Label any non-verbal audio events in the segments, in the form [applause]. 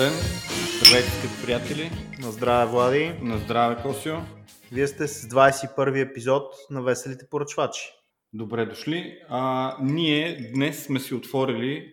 ден! Здравейте, скъпи приятели! На здраве, Влади! На здраве, Косио! Вие сте с 21 епизод на Веселите поръчвачи. Добре дошли! А, ние днес сме си отворили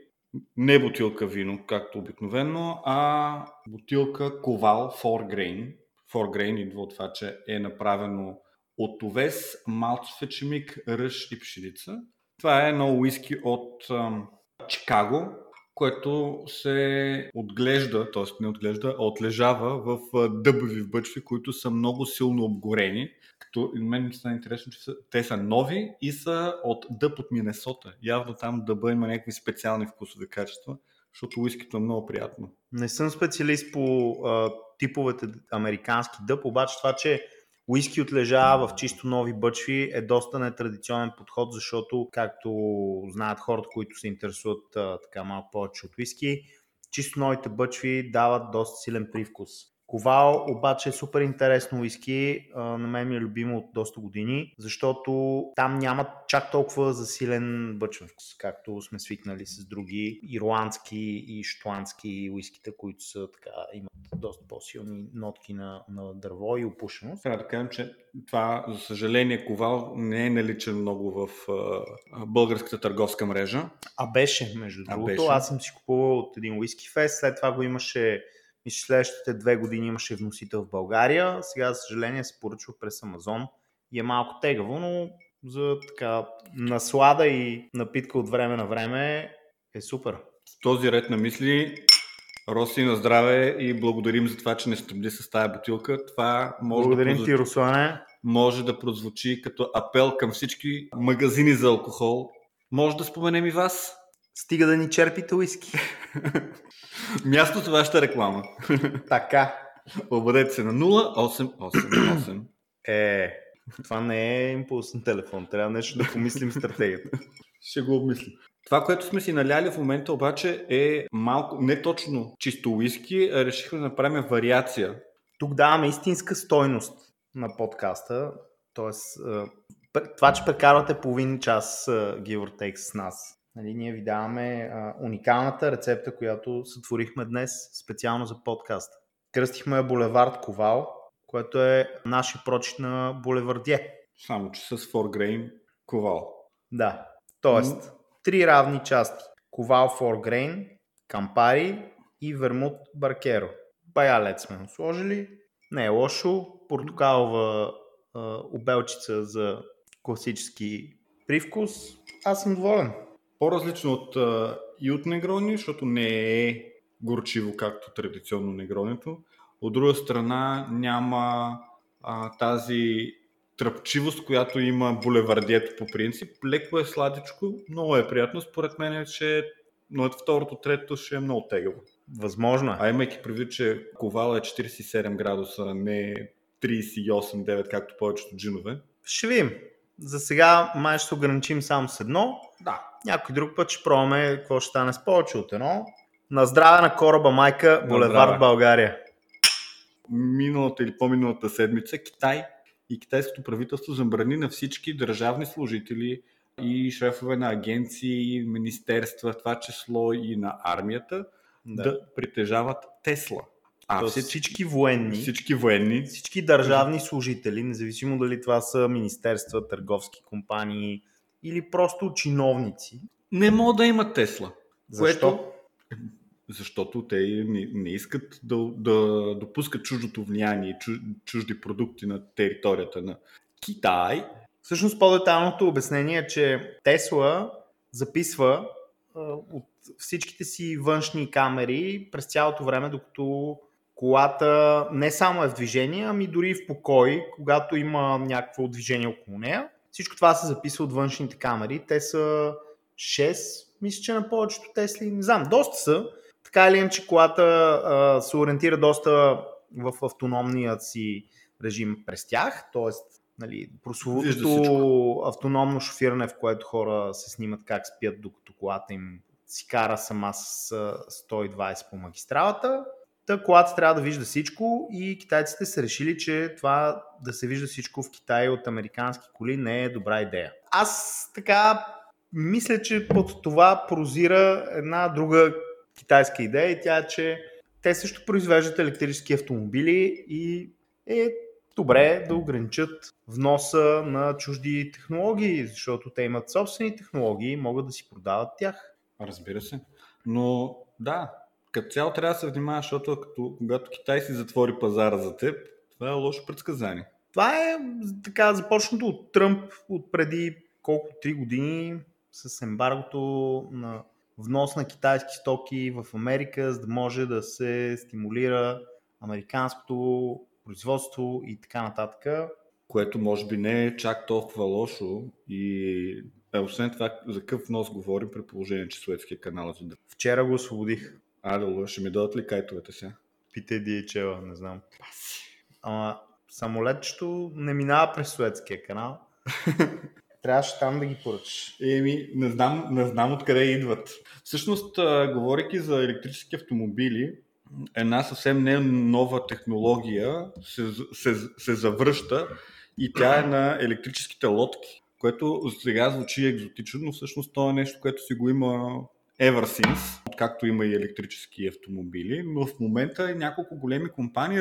не бутилка вино, както обикновено, а бутилка Ковал 4 Grain. 4 Grain идва от това, че е направено от овес, малцов ечемик, ръж и пшеница. Това е едно уиски от ам, Чикаго, което се отглежда, т.е. не отглежда, а отлежава в дъбови бъчви, които са много силно обгорени. Като и мен ми стана интересно, че са, те са нови и са от дъб от Минесота. Явно там дъба има някакви специални вкусови качества, защото уискито е много приятно. Не съм специалист по а, типовете американски дъб, обаче това, че Уиски отлежава в чисто нови бъчви е доста нетрадиционен подход, защото, както знаят хората, които се интересуват а, така малко повече от уиски, чисто новите бъчви дават доста силен привкус. Ковал обаче е супер интересно уиски, на мен ми е любимо от доста години, защото там няма чак толкова засилен бъчвен вкус, както сме свикнали с други ирландски и шотландски уиските, които са така, имат доста по-силни нотки на, на дърво и опушеност. Трябва да кажем, че това, за съжаление, ковал не е наличен много в а, българската търговска мрежа. А беше, между другото. Беше. Аз съм си купувал от един уиски фест, след това го имаше мисля, следващите две години имаше вносител в България. Сега, за съжаление, се поръчва през Амазон и е малко тегаво, но за така наслада и напитка от време на време е супер. В този ред на мисли, Роси на здраве и благодарим за това, че не стъмди с тази бутилка. Това може Благодарим да ти, Руслане. Може да прозвучи като апел към всички магазини за алкохол. Може да споменем и вас. Стига да ни черпите уиски. [laughs] [laughs] Място за вашата реклама. [laughs] Така. Обадете се на 0888. Е, това не е импулсен телефон. Трябва нещо да помислим стратегията. [laughs] Ще го обмислим. Това, което сме си наляли в момента обаче е малко, не точно чисто уиски, а решихме да направим вариация. Тук даваме истинска стойност на подкаста. Тоест, това, че прекарвате половин час give or take с нас, Нали, ние ви даваме а, уникалната рецепта, която сътворихме днес специално за подкаст. Кръстихме Булевард Ковал, което е нашия прочит на Булевардие. Само, че с 4 grain Ковал. Да, т.е. три равни части. Ковал 4 grain, Кампари и Вермут Баркеро. Бая лед сме сложили. Не е лошо. Портокалова а, обелчица за класически привкус. Аз съм доволен по-различно от а, и от негрони, защото не е горчиво, както традиционно негронито. От друга страна няма а, тази тръпчивост, която има булевардието по принцип. Леко е сладичко, много е приятно. Според мен е, че но от второто, третото ще е много тегаво. Възможно е. А имайки предвид, че ковала е 47 градуса, не 38-9, както повечето джинове. Ще видим. За сега май ще се ограничим само с едно. Да. Някой друг път ще пробваме какво ще стане с повече от едно. На здраве на кораба майка, Булевард България. Миналата или по-миналата седмица Китай и китайското правителство забрани на всички държавни служители и шефове на агенции, министерства, това число и на армията, да, да притежават Тесла. А, Тоест, всички военни, всички военни, всички държавни служители, независимо дали това са министерства, търговски компании или просто чиновници, не могат да имат Тесла. Защо? Което, защото те не, не искат да, да допускат чуждото влияние чужди продукти на територията на Китай. Всъщност по-детайлното обяснение е, че Тесла записва от всичките си външни камери през цялото време, докато колата не само е в движение, ами дори в покой, когато има някакво движение около нея. Всичко това се записва от външните камери. Те са 6, мисля, че на повечето Тесли, не знам, доста са. Така или иначе колата а, се ориентира доста в автономния си режим през тях, т.е. Нали, прословутото автономно шофиране, в което хора се снимат как спят, докато колата им си кара сама с 120 по магистралата. Та колата трябва да вижда всичко и китайците са решили, че това да се вижда всичко в Китай от американски коли не е добра идея. Аз така мисля, че под това прозира една друга китайска идея и тя е, че те също произвеждат електрически автомобили и е добре да ограничат вноса на чужди технологии, защото те имат собствени технологии и могат да си продават тях. Разбира се. Но да, като цяло трябва да се внимава, защото като, когато Китай си затвори пазара за теб, това е лошо предсказание. Това е така започнато от Тръмп от преди колко три години с ембаргото на внос на китайски стоки в Америка, за да може да се стимулира американското производство и така нататък. Което може би не е чак толкова лошо и е, освен това, за какъв внос говорим при положение, че Суетския канал е задръжен? Вчера го освободих. Аре, ще ми дадат ли кайтовете сега? Питай DHL, не знам. Ама самолетчето не минава през Суетския канал. [laughs] Трябваше там да ги поръчаш. Еми, не знам, не знам откъде идват. Всъщност, говорейки за електрически автомобили, една съвсем не нова технология се, се, се завръща и тя е на електрическите лодки, което сега звучи екзотично, но всъщност то е нещо, което си го има ever since, както има и електрически автомобили, но в момента няколко големи компании,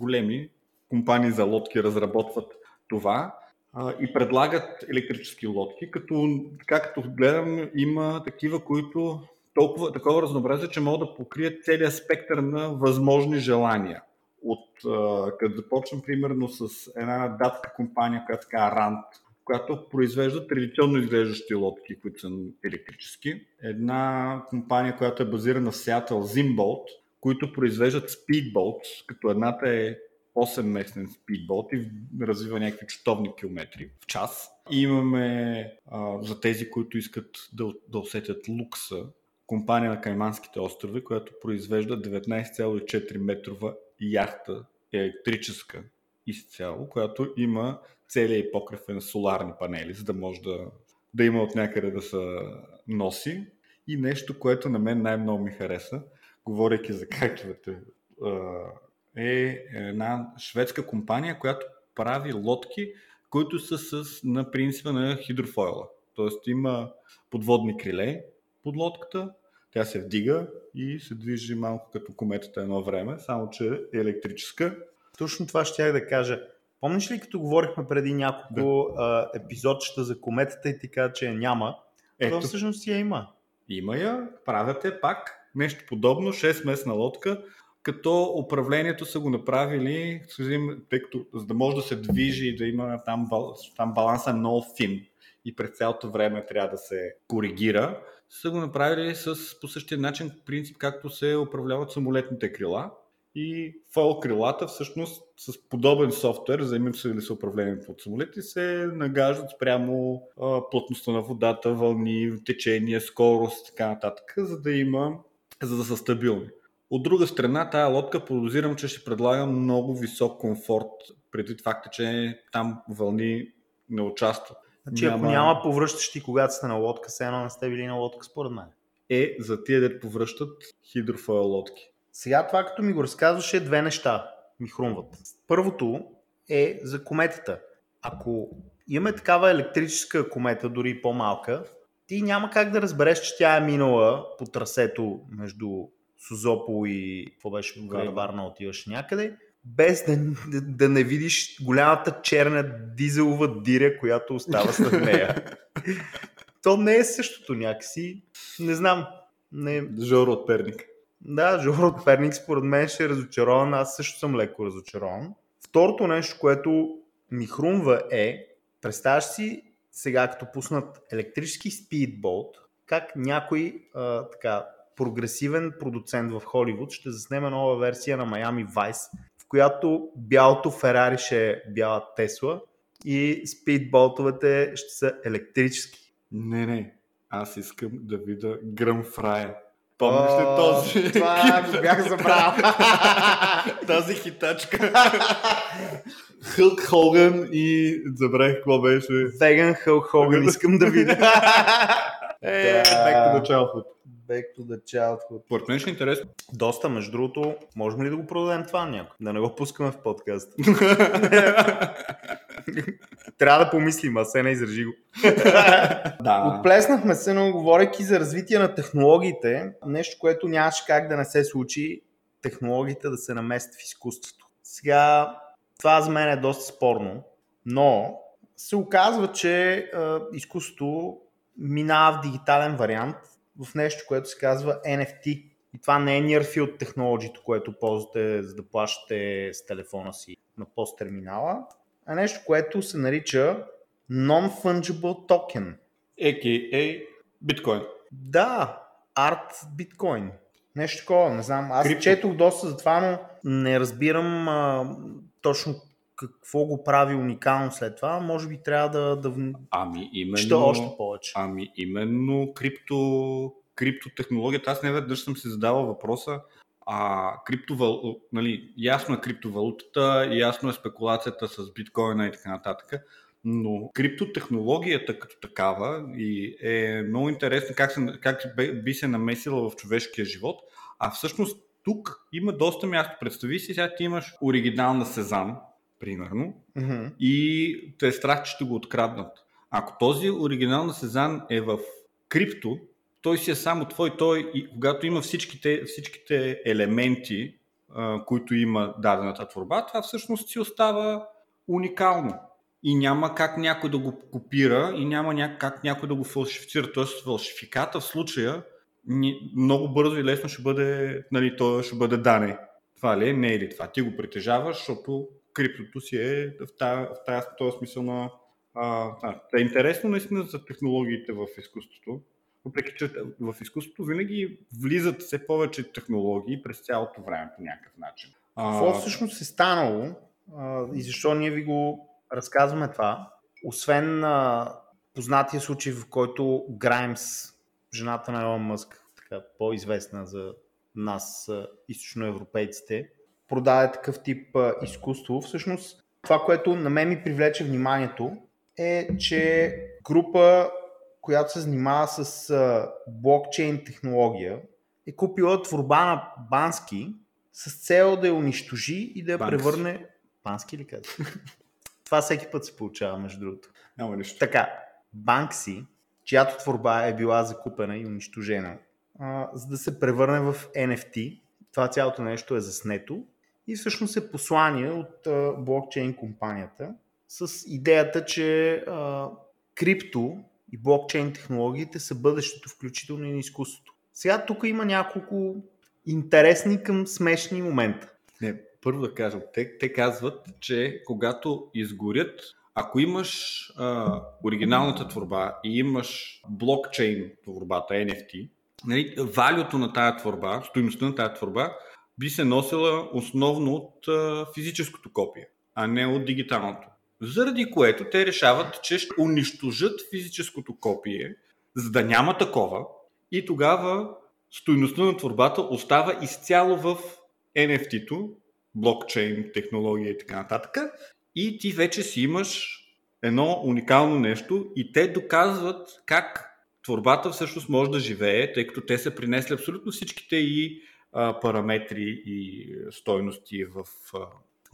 големи компании за лодки разработват това а, и предлагат електрически лодки, като, така като гледам, има такива, които толкова, такова разнообразие, че могат да покрият целият спектър на възможни желания. От, а, като започвам примерно с една датска компания, която се казва Rand, която произвежда традиционно изглеждащи лодки, които са електрически. Една компания, която е базирана в Сиатъл, Zimbolt, които произвеждат speedboats, като едната е 8-местен спидбот и развива някакви чутовни километри в час. И имаме а, за тези, които искат да, да усетят лукса, компания на Кайманските острови, която произвежда 19,4 метрова яхта електрическа изцяло, която има целият покрив на соларни панели, за да може да, да има от някъде да се носи. И нещо, което на мен най-много ми хареса, говорейки за кайтовете, е една шведска компания, която прави лодки, които са с, на принципа на хидрофойла. Тоест има подводни криле под лодката, тя се вдига и се движи малко като кометата едно време, само че е електрическа. Точно това ще да кажа. Помниш ли, като говорихме преди няколко да. епизодчета за кометата и така, че я няма? Ето, това всъщност я има. Има я, правят е пак нещо подобно, 6-местна лодка, като управлението са го направили, тъй като за да може да се движи и да има там, там баланса много фин и през цялото време трябва да се коригира, са го направили с, по същия начин, принцип, както се управляват самолетните крила. И фол крилата всъщност с подобен софтуер, заимствали се управлението от самолети, се нагаждат спрямо а, плътността на водата, вълни, течение, скорост и така нататък, за да има, за да са стабилни. От друга страна, тая лодка подозирам, че ще предлага много висок комфорт, преди факта, че там вълни не участват. Значи няма... ако няма повръщащи, когато сте на лодка, се едно не сте били на лодка, според мен. Е, за тия да повръщат хидрофойл лодки. Сега това, като ми го разказваше, две неща ми хрумват. Първото е за кометата. Ако имаме такава електрическа комета, дори по-малка, ти няма как да разбереш, че тя е минала по трасето между Сузопо и какво беше Варна, Варна отиваш някъде, без да, да, да не видиш голямата черна дизелова диря, която остава след нея. [laughs] То не е същото някакси. Не знам. Не... Жоро от Перник. Да, Жоро от Перник според мен ще е разочарован. Аз също съм леко разочарован. Второто нещо, което ми хрумва е, представяш си сега като пуснат електрически спидболт, как някой а, така прогресивен продуцент в Холивуд ще заснеме нова версия на Miami Vice, в която бялото Ферари ще е бяла Тесла и спидболтовете ще са електрически. Не, не. Аз искам да видя Гръм Фрая. Помниш ли този? Това го бях забрал. [laughs] тази хитачка. [laughs] Хълк Хоган и забравих какво беше. Веган Хълк Хоган искам да видя. [laughs] Е, back to the childhood. Back to the childhood. Поред мен ще е интересно. Доста, между другото, можем ли да го продадем това някой? Да не го пускаме в подкаст. Трябва да помислим, а се не изражи го. [laughs] да. Отплеснахме се, но говоряки за развитие на технологиите, нещо, което нямаше как да не се случи, технологиите да се наместят в изкуството. Сега, това за мен е доста спорно, но се оказва, че е, изкуството минава в дигитален вариант в нещо, което се казва NFT. И това не е Near Field Technology, което ползвате за да плащате с телефона си на посттерминала, а нещо, което се нарича Non-Fungible Token. A.K.A. биткоин. Да, арт биткоин. Нещо такова, не знам. Аз Крипто. четох доста за това, но не разбирам а, точно какво го прави уникално след това. Може би трябва да, да Ами именно... чета още повече. Ами именно крипто, криптотехнологията. Аз не веднъж съм си задавал въпроса, а криптовал, нали, ясно е криптовалутата, ясно е спекулацията с биткоина и така нататък, но криптотехнологията като такава и е много интересно как, се, как би се намесила в човешкия живот, а всъщност тук има доста място. Представи си, сега ти имаш оригинал на Сезам, примерно, Мгм. и те е страх, че ще го откраднат. Ако този оригинал на Сезан е в крипто, той си е само твой, той и когато има всичките, всичките елементи, а, които има дадената творба, това всъщност си остава уникално. И няма как някой да го копира и няма ня- как някой да го фалшифицира. Тоест фалшификата в случая много бързо и лесно ще бъде, нали, той ще бъде дане. Това ли е? Не е ли това? Ти го притежаваш, защото криптото си е в тази, в тази, смисъл на... А, а, е интересно наистина за технологиите в изкуството. Въпреки, че в изкуството винаги влизат все повече технологии през цялото време по някакъв начин. Какво всъщност е станало а, и защо ние ви го разказваме това? Освен а, познатия случай, в който Граймс, жената на Елон Мъск, така по-известна за нас, а, източноевропейците, продаде такъв тип а, изкуство. Всъщност, това, което на мен ми привлече вниманието, е, че група, която се занимава с а, блокчейн технология, е купила творба на Бански с цел да я унищожи и да я Банкси. превърне... Бански ли казваш? [laughs] Това всеки път се получава, между другото. Няма нищо. Така, Банкси, чиято творба е била закупена и унищожена, а, за да се превърне в NFT. Това цялото нещо е заснето и всъщност е послание от а, блокчейн компанията с идеята, че а, крипто и блокчейн технологиите са бъдещето, включително и на изкуството. Сега тук има няколко интересни към смешни момента. Не, първо да кажем, те, те казват, че когато изгорят, ако имаш а, оригиналната творба и имаш блокчейн творбата, NFT, нали, валюто на тая творба, стоиността на тая творба, би се носила основно от а, физическото копие, а не от дигиталното. Заради което те решават, че ще унищожат физическото копие, за да няма такова и тогава стоиността на творбата остава изцяло в NFT-то, блокчейн, технология и така нататък. И ти вече си имаш едно уникално нещо и те доказват как творбата всъщност може да живее, тъй като те са принесли абсолютно всичките и а, параметри и стойности в а,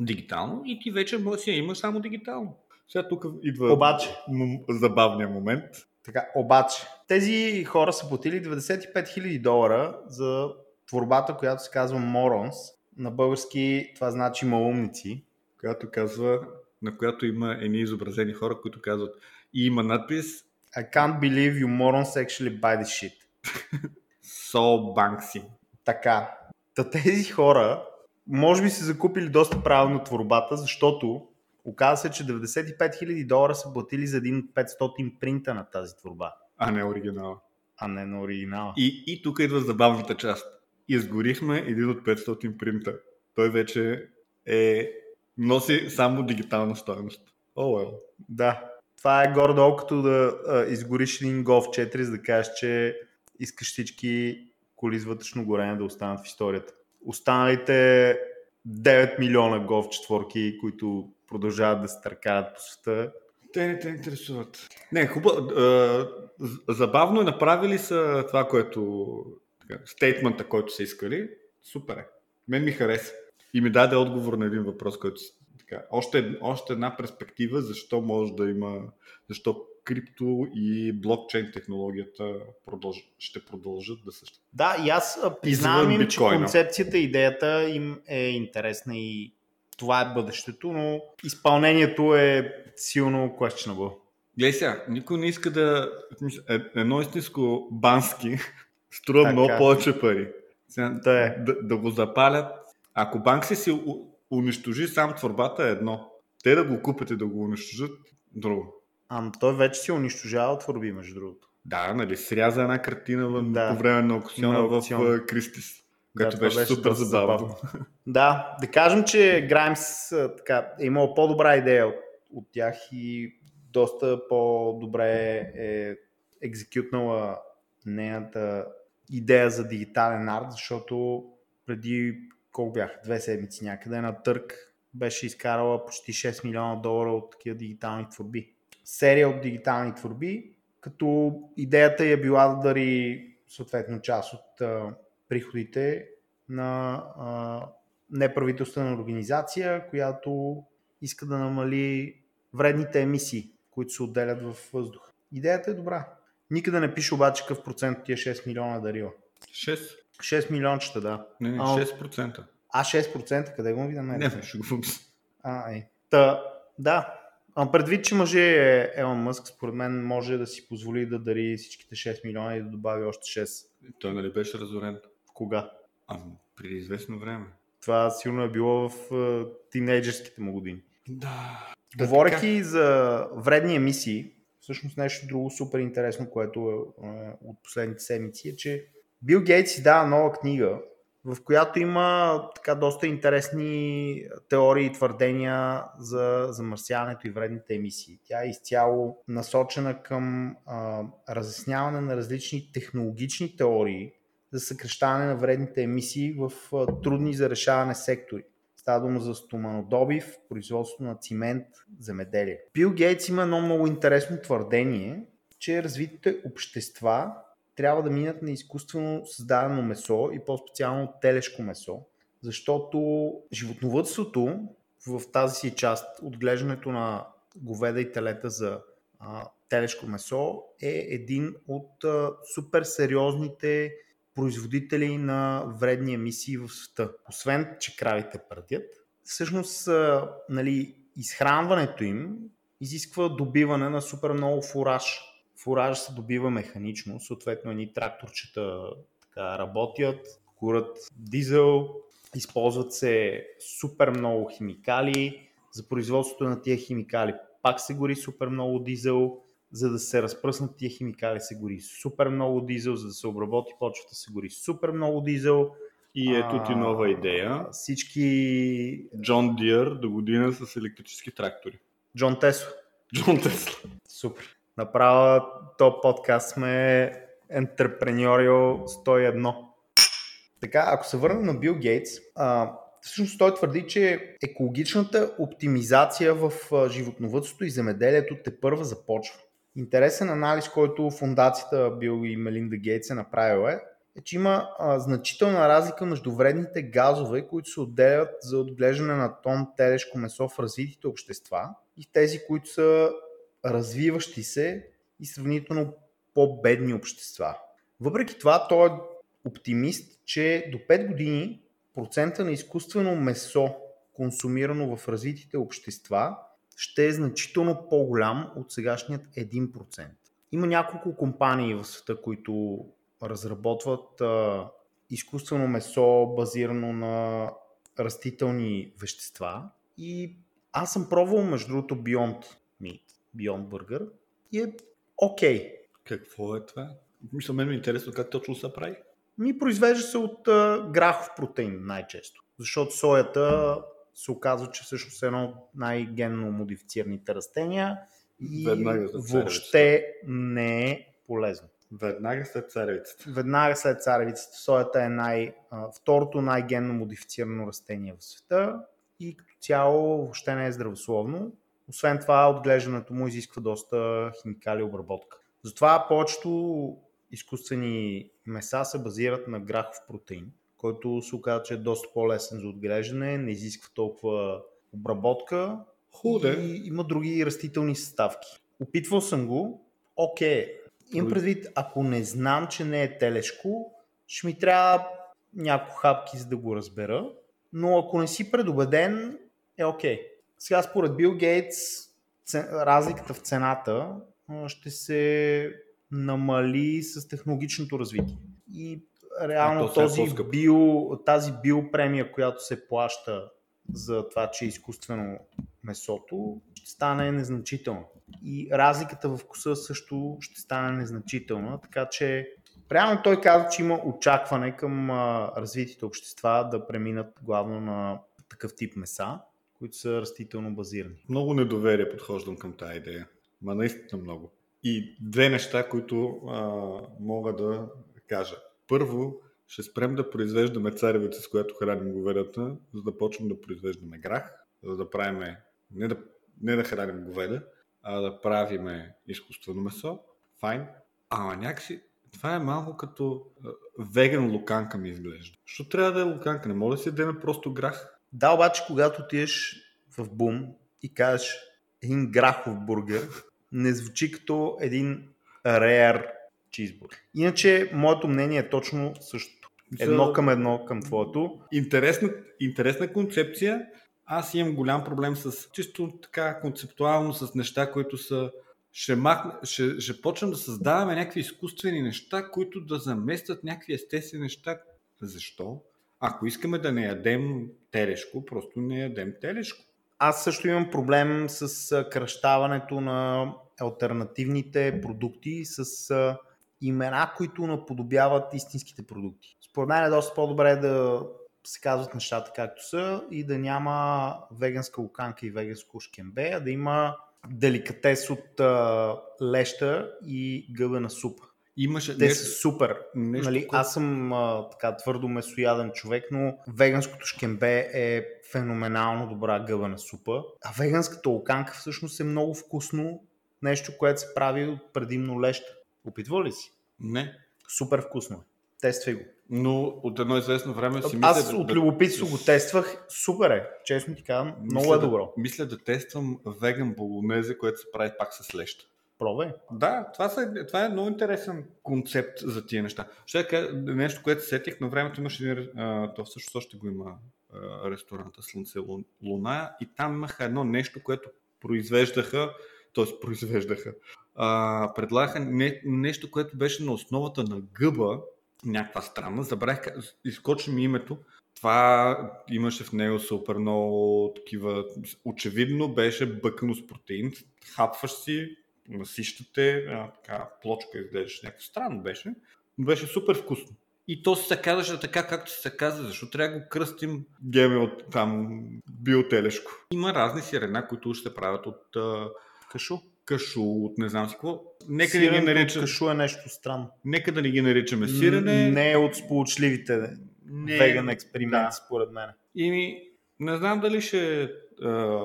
дигитално и ти вече си я имаш само дигитално. Сега тук идва Обаче. м- забавния момент. Така, обаче, тези хора са платили 95 000 долара за творбата, която се казва Morons. На български това значи малумници. която казва, на която има едни изобразени хора, които казват и има надпис I can't believe you morons actually buy this shit. [laughs] So Banksy. Така. Та тези хора може би са закупили доста правилно творбата, защото оказа се, че 95 000 долара са платили за един от 500 принта на тази творба, А не оригинала. а не на оригинала. И, и тук идва забавната част. Изгорихме един от 500 принта. Той вече е носи само дигитална стоеност. О, oh, well. Да. Това е горе-долу като да а, изгориш един Golf 4, за да кажеш, че искаш всички коли с вътрешно горене да останат в историята. Останалите 9 милиона Golf четворки, които продължават да се търкалят по света, Те не те интересуват. Не, хубаво. Забавно е направили са това, което така, стейтмента, който са искали. Супер е. Мен ми хареса. И ми даде отговор на един въпрос, който така, още, още една перспектива, защо може да има, защо крипто и блокчейн технологията продълж... ще продължат да съществуват. Да, и аз признавам им, че концепцията, идеята им е интересна и това е бъдещето, но изпълнението е силно questionable. Гледай сега, никой не иска да... е- Едно истинско бански [laughs] струва Така. много повече пари. Сега, Да е. да, да го запалят. Ако банк си у- унищожи сам творбата е едно. Те да го купят и да го унищожат, друго. Ам той вече си унищожава творби, между другото. Да, нали, сряза една картина в, Да. по време на аукциона На в а, Кристис, което това беше, беше супер забавно. Да, да кажем, че Граймс така, е имал по-добра идея от, от тях и доста по-добре е екзекютнала нейната идея за дигитален арт, защото преди колко бяха, две седмици някъде на търг беше изкарала почти 6 милиона долара от такива дигитални творби. Серия от дигитални творби, като идеята е била да дари съответно част от а, приходите на а, неправителствена организация, която иска да намали вредните емисии, които се отделят в въздуха. Идеята е добра. Никъде не пише обаче какъв процент от тия 6 милиона е дарила. 6? 6 милиончета, да. Не, не, А, 6%. А 6% къде го видим? Не, ще го А, е. Та, да. А предвид, че мъже е Елон Мъск, според мен може да си позволи да дари всичките 6 милиона и да добави още 6. Той нали беше разорен? Кога? А, преди известно време. Това сигурно е било в е, тинейджерските му години. Да. Говорейки за вредни емисии, всъщност нещо друго супер интересно, което е, е от последните седмици е, че Бил Гейтс издава нова книга, в която има така доста интересни теории и твърдения за замърсяването и вредните емисии. Тя е изцяло насочена към а, разясняване на различни технологични теории за съкрещаване на вредните емисии в а, трудни за решаване сектори. Става дума за стоманодобив, производство на цимент, земеделие. Бил Гейтс има едно много интересно твърдение, че развитите общества трябва да минат на изкуствено създадено месо и по-специално телешко месо, защото животновътството в тази си част, отглеждането на говеда и телета за а, телешко месо е един от а, супер сериозните производители на вредни емисии в света. Освен, че кравите пърдят, всъщност а, нали, изхранването им изисква добиване на супер много фураж. Фураж се добива механично, съответно едни тракторчета така, работят, курат дизел, използват се супер много химикали, за производството на тия химикали пак се гори супер много дизел, за да се разпръснат тия химикали се гори супер много дизел, за да се обработи почвата се гори супер много дизел. И ето ти нова идея. Всички... Джон Диър до година с електрически трактори. Джон Тесла. Джон Тесла. Супер. Направо топ подкаст сме Entrepreneurial 101. Така, ако се върнем на Бил Гейтс, а, всъщност той твърди, че екологичната оптимизация в животновътството и земеделието те първа започва. Интересен анализ, който фундацията Бил и Мелинда Гейтс е направила е, е, че има а, значителна разлика между вредните газове, които се отделят за отглеждане на тон телешко месо в развитите общества и тези, които са развиващи се и сравнително по-бедни общества. Въпреки това, той е оптимист, че до 5 години процента на изкуствено месо, консумирано в развитите общества, ще е значително по-голям от сегашният 1%. Има няколко компании в света, които разработват а, изкуствено месо, базирано на растителни вещества. И аз съм пробвал, между другото, Beyond Meat, Beyond Burger и е окей. Okay. Какво е това? Мисля, мен ми е интересно как точно се прави. Ми произвежда се от а, грахов протеин най-често. Защото соята се оказва, че всъщност е едно от най-генно модифицираните растения и Веднага въобще не е полезно. Веднага след царевицата. Веднага след царевицата соята е най, а, второто най-генно модифицирано растение в света и като цяло въобще не е здравословно. Освен това, отглеждането му изисква доста химикали обработка. Затова повечето изкуствени меса се базират на грахов протеин, който се оказа, че е доста по-лесен за отглеждане, не изисква толкова обработка Худе. и има други растителни съставки. опитвал съм го, окей. Имам предвид, ако не знам, че не е телешко, ще ми трябва няколко хапки, за да го разбера. Но ако не си предубеден, е окей. Сега според Бил Гейтс, разликата в цената ще се намали с технологичното развитие. И реално то е този био, тази биопремия, която се плаща за това, че е изкуствено месото, ще стане незначителна. И разликата в вкуса също ще стане незначителна, така че Реално той каза, че има очакване към развитите общества да преминат главно на такъв тип меса, които са растително базирани. Много недоверие подхождам към тази идея. Ма наистина много. И две неща, които а, мога да кажа. Първо, ще спрем да произвеждаме царевица, с която храним говедата, за да почнем да произвеждаме грах, за да правим не да, не да храним говеда, а да правиме изкуствено месо. Файн. Ама някакси това е малко като веган луканка ми изглежда. Що трябва да е луканка? Не може да си ядеме просто грах. Да, обаче, когато отидеш в бум и кажеш един грахов бургер, не звучи като един rare чизбургер. Иначе, моето мнение е точно същото. Едно към едно към твоето. Интересна, интересна концепция. Аз имам голям проблем с чисто така концептуално с неща, които са ще, махна, ще, ще почнем да създаваме някакви изкуствени неща, които да заместят някакви естествени неща. Защо? Ако искаме да не ядем телешко, просто не ядем телешко. Аз също имам проблем с кръщаването на альтернативните продукти с имена, които наподобяват истинските продукти. Според мен е доста по-добре да се казват нещата както са и да няма веганска луканка и веганско шкембе, а да има деликатес от а, леща и гъбена супа. Имаше Те нещо, са супер. нещо нали, което- аз съм а, така твърдо месояден човек, но веганското шкембе е феноменално добра гъбена супа. А веганската луканка всъщност е много вкусно нещо, което се прави от предимно леща. Опитва ли си? Не. Супер вкусно е. Тествай го. Но от едно известно време си мисля... Аз да- от да- любопитство го тествах. Супер е. Честно ти казвам. Много мисля е да- добро. Мисля да тествам веган болонезе, което се прави пак с леща. Пробвай. Да, това, са, това е много интересен концепт за тия неща. Ще кажа нещо, което се сетих, на времето имаше, един, то всъщност още го има ресторанта Слънце Лу- Луна и там имаха едно нещо, което произвеждаха, т.е. произвеждаха, а, предлагаха не, нещо, което беше на основата на гъба, някаква странна, забравих, изкочи ми името, това имаше в него супер много такива, очевидно беше бъкано с протеин, хапваш си, насищате, а, така, плочка изглеждаше, някакво странно беше, но беше супер вкусно. И то се казваше така, както се казва, защото трябва да го кръстим ГМО там биотелешко. Има разни сирена, които ще се правят от а, Кашу. кашу, от не знам си какво. Нека да ги от наричаме, Кашу е нещо странно. нека да не ги наричаме сирене. Не е от сполучливите не, веган експерименти, да. според мен. И ми, не знам дали ще а,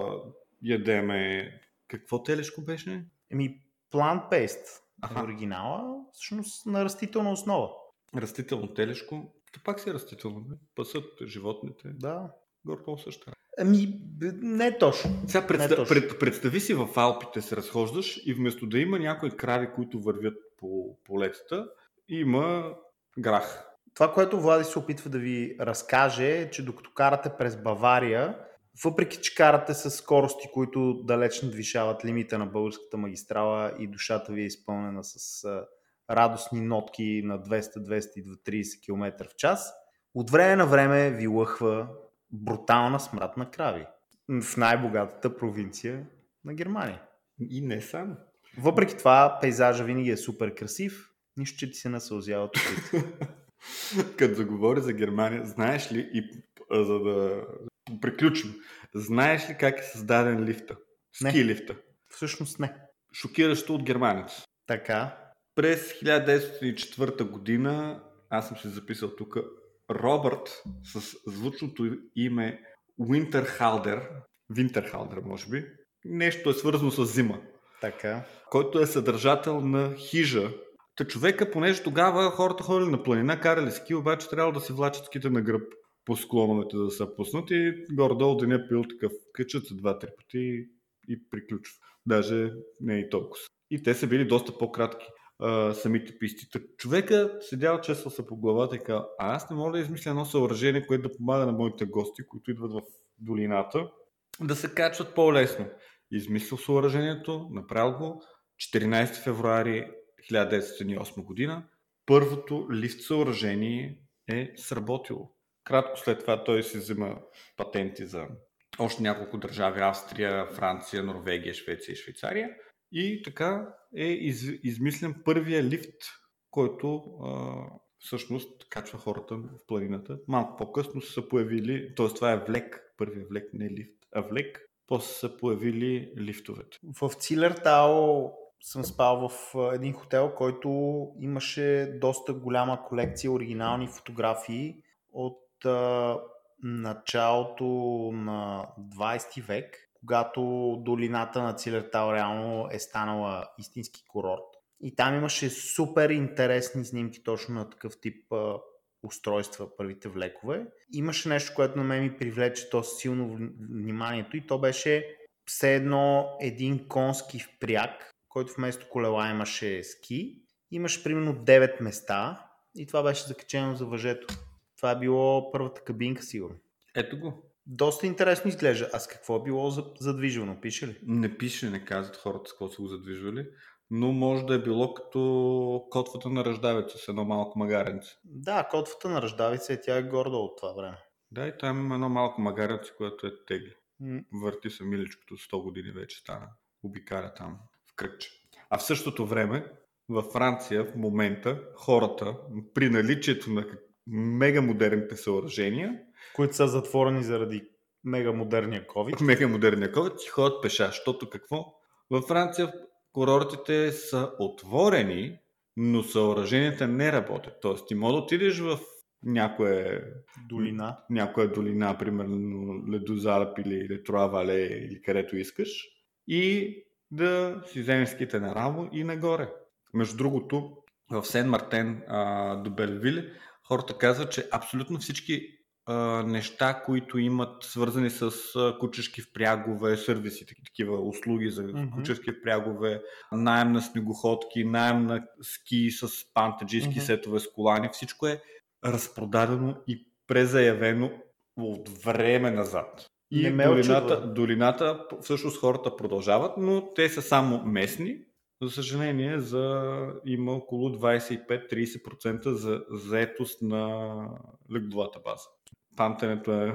ядеме... Какво телешко беше? Еми, plant-based Аха. е оригинала, всъщност на растителна основа. Растително телешко. То пак си е растително. Не? Пасат животните. Да. Горко също. Ами, не точно. Сега Не представ, точно. пред, представи си в Алпите се разхождаш и вместо да има някои крави, които вървят по полетата, има грах. Това, което Влади се опитва да ви разкаже е, че докато карате през Бавария, въпреки че карате с скорости, които далеч надвишават лимита на българската магистрала и душата ви е изпълнена с радостни нотки на 200-230 км в час, от време на време ви лъхва брутална смрад на крави в най-богатата провинция на Германия. И не само. Въпреки това, пейзажа винаги е супер красив, нищо, че ти се насълзяват очите. [laughs] Като заговори за Германия, знаеш ли, и за да приключим, знаеш ли как е създаден лифта? Не. Ски лифта. Всъщност не. Шокиращо от германец. Така. През 1904 година, аз съм се записал тук, Робърт с звучното име Уинтерхалдер, Винтерхалдер може би, нещо е свързано с зима, Така. който е съдържател на хижа. Та човека, понеже тогава хората ходили на планина, карали ски, обаче трябва да си влачат ските на гръб по склоновете да са пуснати. Горе-долу деня пил такъв къчът за два-три пъти и приключва. Даже не е и толкова. И те са били доста по-кратки а, самите писти. човека седял чесъл се по главата и казал, а аз не мога да измисля едно съоръжение, което да помага на моите гости, които идват в долината, да се качват по-лесно. Измислил съоръжението, направил го 14 февруари 1908 година. Първото лифт съоръжение е сработило. Кратко след това той си взема патенти за още няколко държави Австрия, Франция, Норвегия, Швеция и Швейцария. И така е из, измислен първия лифт, който а, всъщност качва хората в планината. Малко по-късно са появили, т.е. това е влек, първия влек, не лифт, а влек. После са появили лифтовете. В Цилертао съм спал в един хотел, който имаше доста голяма колекция оригинални фотографии от началото на 20 век, когато долината на Цилертал реално е станала истински курорт. И там имаше супер интересни снимки точно на такъв тип устройства, първите влекове. Имаше нещо, което на мен ми привлече то силно вниманието и то беше все едно един конски впряг, който вместо колела имаше ски. Имаше примерно 9 места и това беше закачено за въжето. Това е било първата кабинка, сигурно. Ето го. Доста интересно изглежда. А с какво е било задвижвано? Пише ли? Не пише, не казват хората с какво са го задвижвали. Но може да е било като котвата на ръждавица с едно малко магаренце. Да, котвата на ръждавица е тя е горда от това време. Да, и там има едно малко магаренце, което е тегли. Mm. Върти се миличкото 100 години вече стана. Обикаля там в кръгче. А в същото време във Франция в момента хората при наличието на мега модерните съоръжения, които са затворени заради мега модерния COVID. [laughs] Мега модерния COVID си ходят пеша, защото какво? Във Франция курортите са отворени, но съоръженията не работят. Тоест ти може да отидеш в някоя долина, някоя долина примерно Ледозалп или Летруа Вале или където искаш и да си вземеш ските на рамо и нагоре. Между другото, в Сен Мартен до Белвиле хората казват, че абсолютно всички а, неща, които имат свързани с а, кучешки впрягове, сервиси, такива услуги за mm-hmm. кучешки впрягове, найем на снегоходки, найем на ски с пантаджийски mm-hmm. сетове с колани, всичко е разпродадено и презаявено от време назад. И долината, долината, всъщност хората продължават, но те са само местни, за съжаление, за, има около 25-30% за заетост на легловата база. Пантенето е,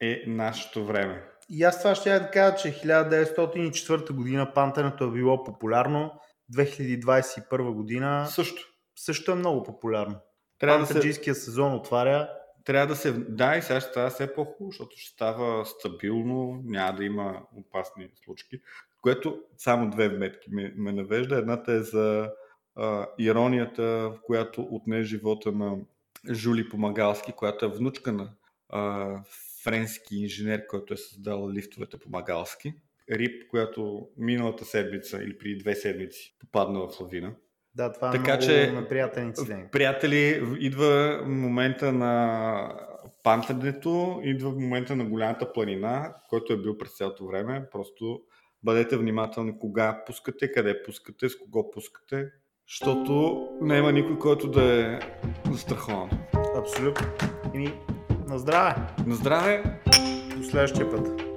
е нашето време. И аз това ще я да кажа, че 1904 година пантенето е било популярно, 2021 година също. също е много популярно. Трябва да се... сезон отваря. Трябва да се... Да, и сега ще става все по-хубаво, защото ще става стабилно, няма да има опасни случки. Което само две вметки ме, ме навежда. Едната е за а, иронията, в която отне живота на Жули Помагалски, която е внучка на а, френски инженер, който е създал лифтовете Помагалски. Рип, която миналата седмица или преди две седмици попадна в лавина. Да, това е така, много че, приятен инцидент. Приятели, идва момента на пантането, идва момента на голямата планина, който е бил през цялото време. Просто бъдете внимателни кога пускате, къде пускате, с кого пускате, защото няма никой, който да е застрахован. Абсолютно. Ими, на здраве! На здраве! До следващия път.